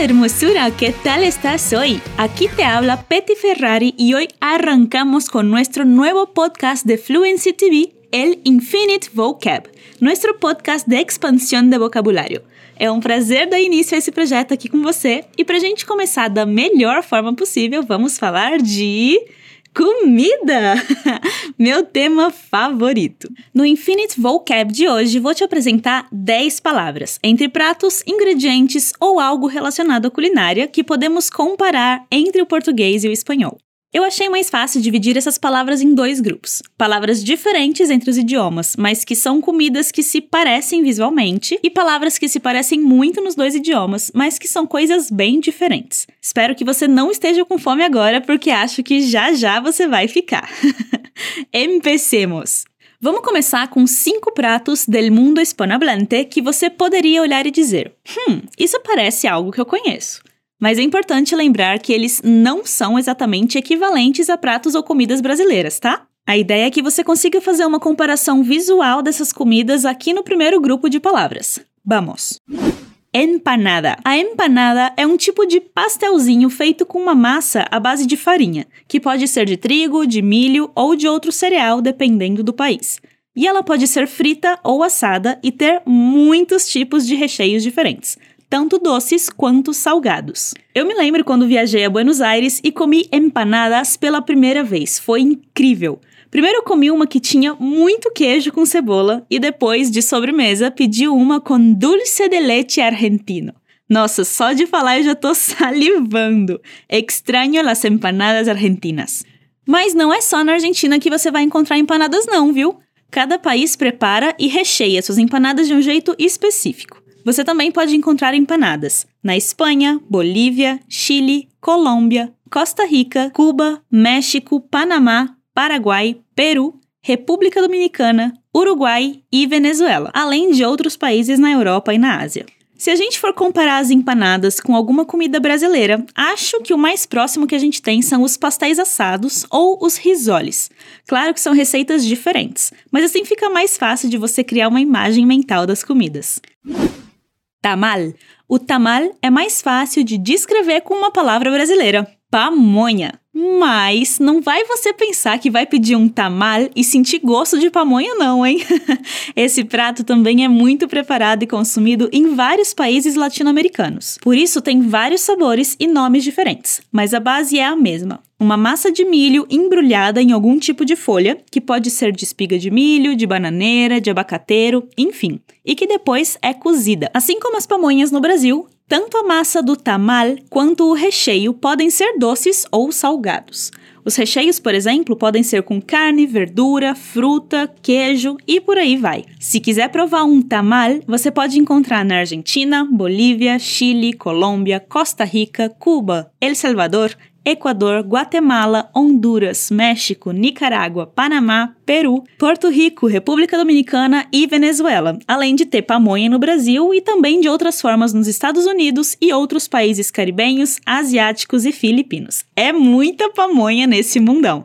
tal hermosura? ¿Qué tal estás hoy? Aquí te habla Petty Ferrari y hoy arrancamos con nuestro nuevo podcast de Fluency TV, el Infinite Vocab, nuestro podcast de expansão de vocabulário. É um prazer dar início a esse projeto aqui com você e para a gente começar da melhor forma possível, vamos falar de Comida! Meu tema favorito. No Infinite Vocab de hoje, vou te apresentar 10 palavras, entre pratos, ingredientes ou algo relacionado à culinária que podemos comparar entre o português e o espanhol. Eu achei mais fácil dividir essas palavras em dois grupos. Palavras diferentes entre os idiomas, mas que são comidas que se parecem visualmente, e palavras que se parecem muito nos dois idiomas, mas que são coisas bem diferentes. Espero que você não esteja com fome agora, porque acho que já já você vai ficar. Empecemos! Vamos começar com cinco pratos del mundo hispanohablante que você poderia olhar e dizer: Hum, isso parece algo que eu conheço. Mas é importante lembrar que eles não são exatamente equivalentes a pratos ou comidas brasileiras, tá? A ideia é que você consiga fazer uma comparação visual dessas comidas aqui no primeiro grupo de palavras. Vamos! Empanada. A empanada é um tipo de pastelzinho feito com uma massa à base de farinha, que pode ser de trigo, de milho ou de outro cereal, dependendo do país. E ela pode ser frita ou assada e ter muitos tipos de recheios diferentes, tanto doces quanto salgados. Eu me lembro quando viajei a Buenos Aires e comi empanadas pela primeira vez. Foi incrível. Primeiro eu comi uma que tinha muito queijo com cebola e depois, de sobremesa, pedi uma com dulce de leite argentino. Nossa, só de falar eu já tô salivando. Extraño las empanadas argentinas. Mas não é só na Argentina que você vai encontrar empanadas não, viu? Cada país prepara e recheia suas empanadas de um jeito específico. Você também pode encontrar empanadas na Espanha, Bolívia, Chile, Colômbia, Costa Rica, Cuba, México, Panamá, Paraguai, Peru, República Dominicana, Uruguai e Venezuela, além de outros países na Europa e na Ásia. Se a gente for comparar as empanadas com alguma comida brasileira, acho que o mais próximo que a gente tem são os pastéis assados ou os risoles. Claro que são receitas diferentes, mas assim fica mais fácil de você criar uma imagem mental das comidas. Tamal. O tamal é mais fácil de descrever com uma palavra brasileira: pamonha. Mas não vai você pensar que vai pedir um tamal e sentir gosto de pamonha, não, hein? Esse prato também é muito preparado e consumido em vários países latino-americanos. Por isso tem vários sabores e nomes diferentes, mas a base é a mesma. Uma massa de milho embrulhada em algum tipo de folha, que pode ser de espiga de milho, de bananeira, de abacateiro, enfim, e que depois é cozida. Assim como as pamonhas no Brasil, tanto a massa do tamal quanto o recheio podem ser doces ou salgados. Os recheios, por exemplo, podem ser com carne, verdura, fruta, queijo e por aí vai. Se quiser provar um tamal, você pode encontrar na Argentina, Bolívia, Chile, Colômbia, Costa Rica, Cuba, El Salvador, Equador, Guatemala, Honduras, México, Nicarágua, Panamá, Peru, Porto Rico, República Dominicana e Venezuela, além de ter pamonha no Brasil e também de outras formas nos Estados Unidos e outros países caribenhos, asiáticos e filipinos. É muita pamonha nesse mundão.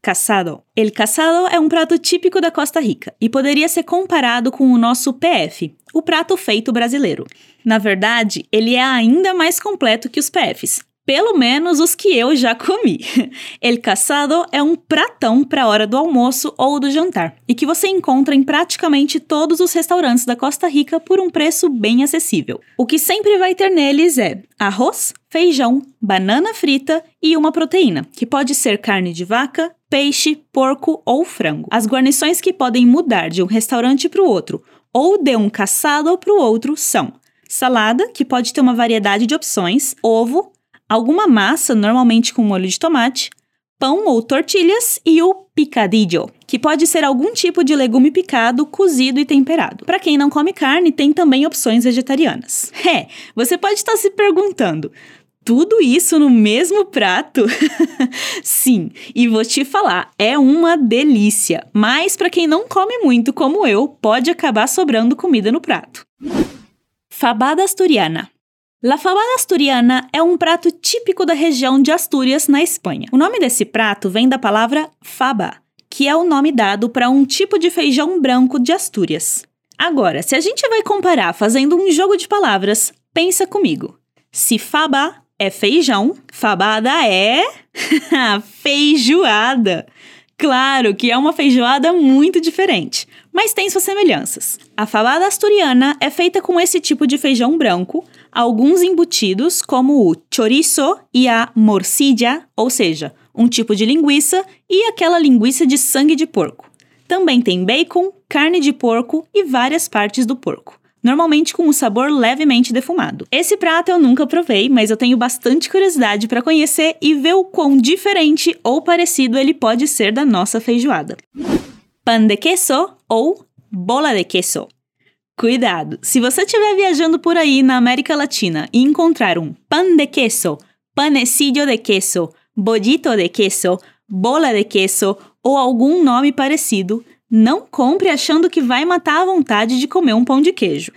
Caçado. El caçado é um prato típico da Costa Rica e poderia ser comparado com o nosso PF, o prato feito brasileiro. Na verdade, ele é ainda mais completo que os PFs, pelo menos os que eu já comi. El caçado é um pratão para a hora do almoço ou do jantar e que você encontra em praticamente todos os restaurantes da Costa Rica por um preço bem acessível. O que sempre vai ter neles é arroz, feijão, banana frita e uma proteína, que pode ser carne de vaca, peixe, porco ou frango. As guarnições que podem mudar de um restaurante para o outro ou de um caçado para o outro são salada, que pode ter uma variedade de opções, ovo, alguma massa, normalmente com molho de tomate, pão ou tortilhas e o picadillo, que pode ser algum tipo de legume picado, cozido e temperado. Para quem não come carne, tem também opções vegetarianas. É, você pode estar se perguntando, tudo isso no mesmo prato? Sim, e vou te falar, é uma delícia. Mas para quem não come muito como eu, pode acabar sobrando comida no prato. Fabada asturiana. La fabada asturiana é um prato típico da região de Astúrias, na Espanha. O nome desse prato vem da palavra faba, que é o nome dado para um tipo de feijão branco de Astúrias. Agora, se a gente vai comparar fazendo um jogo de palavras, pensa comigo. Se fabá é feijão, fabada é feijoada. Claro que é uma feijoada muito diferente, mas tem suas semelhanças. A fabada asturiana é feita com esse tipo de feijão branco, alguns embutidos, como o chorizo e a morcilla, ou seja, um tipo de linguiça, e aquela linguiça de sangue de porco. Também tem bacon, carne de porco e várias partes do porco normalmente com um sabor levemente defumado. Esse prato eu nunca provei, mas eu tenho bastante curiosidade para conhecer e ver o quão diferente ou parecido ele pode ser da nossa feijoada. Pan de queso ou bola de queso. Cuidado! Se você estiver viajando por aí na América Latina e encontrar um pan de queso, panecillo de queso, bollito de queso, bola de queso ou algum nome parecido, não compre achando que vai matar a vontade de comer um pão de queijo.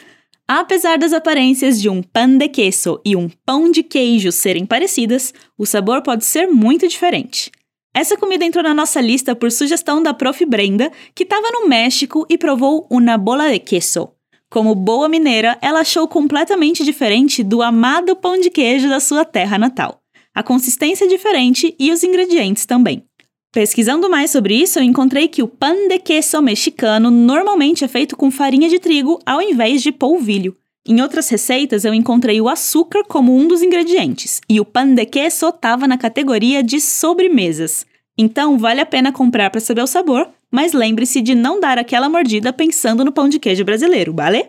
Apesar das aparências de um pan de queso e um pão de queijo serem parecidas, o sabor pode ser muito diferente. Essa comida entrou na nossa lista por sugestão da prof. Brenda, que estava no México e provou uma bola de queso. Como boa mineira, ela achou completamente diferente do amado pão de queijo da sua terra natal. A consistência é diferente e os ingredientes também. Pesquisando mais sobre isso, eu encontrei que o pan de queso mexicano normalmente é feito com farinha de trigo ao invés de polvilho. Em outras receitas, eu encontrei o açúcar como um dos ingredientes, e o pan de queso estava na categoria de sobremesas. Então, vale a pena comprar para saber o sabor, mas lembre-se de não dar aquela mordida pensando no pão de queijo brasileiro, vale?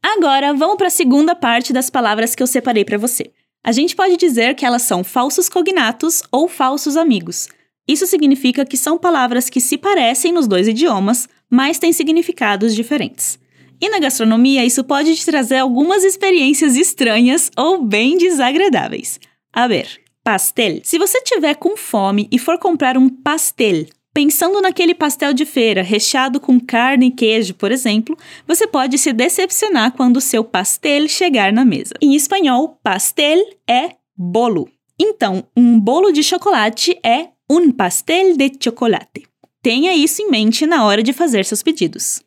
Agora, vamos para a segunda parte das palavras que eu separei para você. A gente pode dizer que elas são falsos cognatos ou falsos amigos. Isso significa que são palavras que se parecem nos dois idiomas, mas têm significados diferentes. E na gastronomia, isso pode te trazer algumas experiências estranhas ou bem desagradáveis. A ver, pastel. Se você tiver com fome e for comprar um pastel Pensando naquele pastel de feira recheado com carne e queijo, por exemplo, você pode se decepcionar quando o seu pastel chegar na mesa. Em espanhol, pastel é bolo. Então, um bolo de chocolate é un pastel de chocolate. Tenha isso em mente na hora de fazer seus pedidos.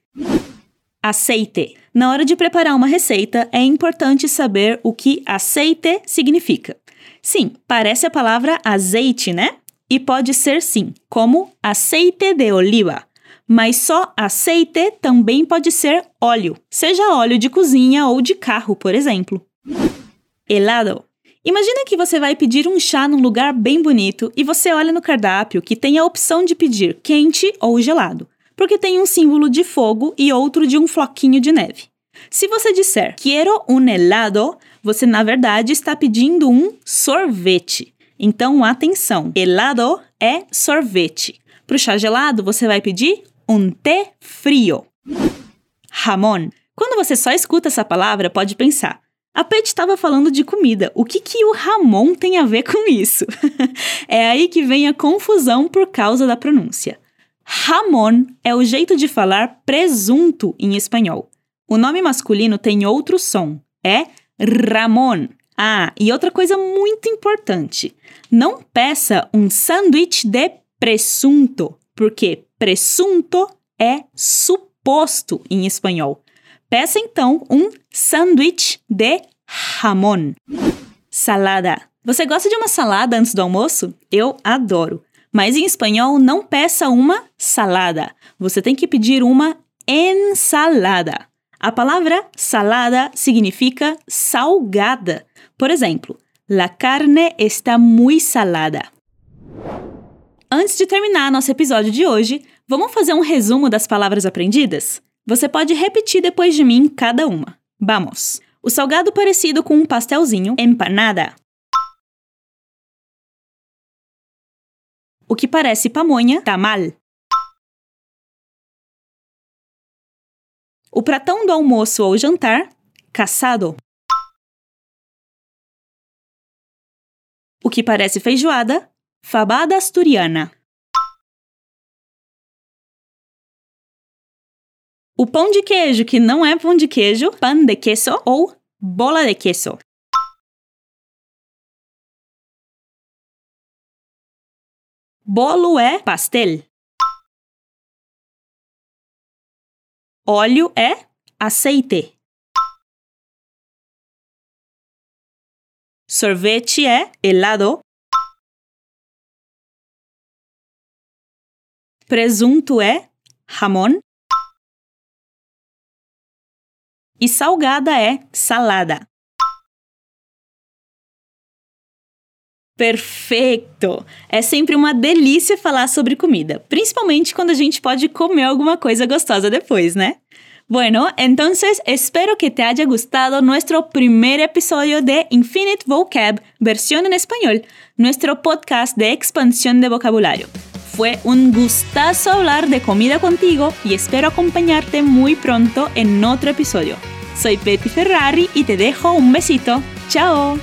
Aceite. Na hora de preparar uma receita, é importante saber o que aceite significa. Sim, parece a palavra azeite, né? E pode ser sim, como aceite de oliva. Mas só aceite também pode ser óleo, seja óleo de cozinha ou de carro, por exemplo. Helado. Imagina que você vai pedir um chá num lugar bem bonito e você olha no cardápio que tem a opção de pedir quente ou gelado, porque tem um símbolo de fogo e outro de um floquinho de neve. Se você disser quero un helado, você na verdade está pedindo um sorvete. Então, atenção! Helado é sorvete. Para o chá gelado, você vai pedir um té frio. Ramon. Quando você só escuta essa palavra, pode pensar: a Pet estava falando de comida. O que, que o Ramon tem a ver com isso? é aí que vem a confusão por causa da pronúncia. Ramon é o jeito de falar presunto em espanhol. O nome masculino tem outro som. É Ramon. Ah, e outra coisa muito importante: não peça um sanduíche de presunto, porque presunto é suposto em espanhol. Peça então um sanduíche de jamón. Salada. Você gosta de uma salada antes do almoço? Eu adoro. Mas em espanhol, não peça uma salada. Você tem que pedir uma ensalada. A palavra salada significa salgada. Por exemplo, la carne está muy salada. Antes de terminar nosso episódio de hoje, vamos fazer um resumo das palavras aprendidas? Você pode repetir depois de mim cada uma. Vamos! O salgado parecido com um pastelzinho, empanada. O que parece pamonha, tamal. O pratão do almoço ou jantar, caçado. O que parece feijoada, fabada asturiana. O pão de queijo que não é pão de queijo, pan de queso ou bola de queso. Bolo é pastel. Óleo é aceite. Sorvete é helado. Presunto é jamón. E salgada é salada. Perfeito! É sempre uma delícia falar sobre comida, principalmente quando a gente pode comer alguma coisa gostosa depois, né? Bueno, entonces espero que te haya gustado nuestro primer episodio de Infinite Vocab, versión en español, nuestro podcast de expansión de vocabulario. Fue un gustazo hablar de comida contigo y espero acompañarte muy pronto en otro episodio. Soy Betty Ferrari y te dejo un besito. ¡Chao!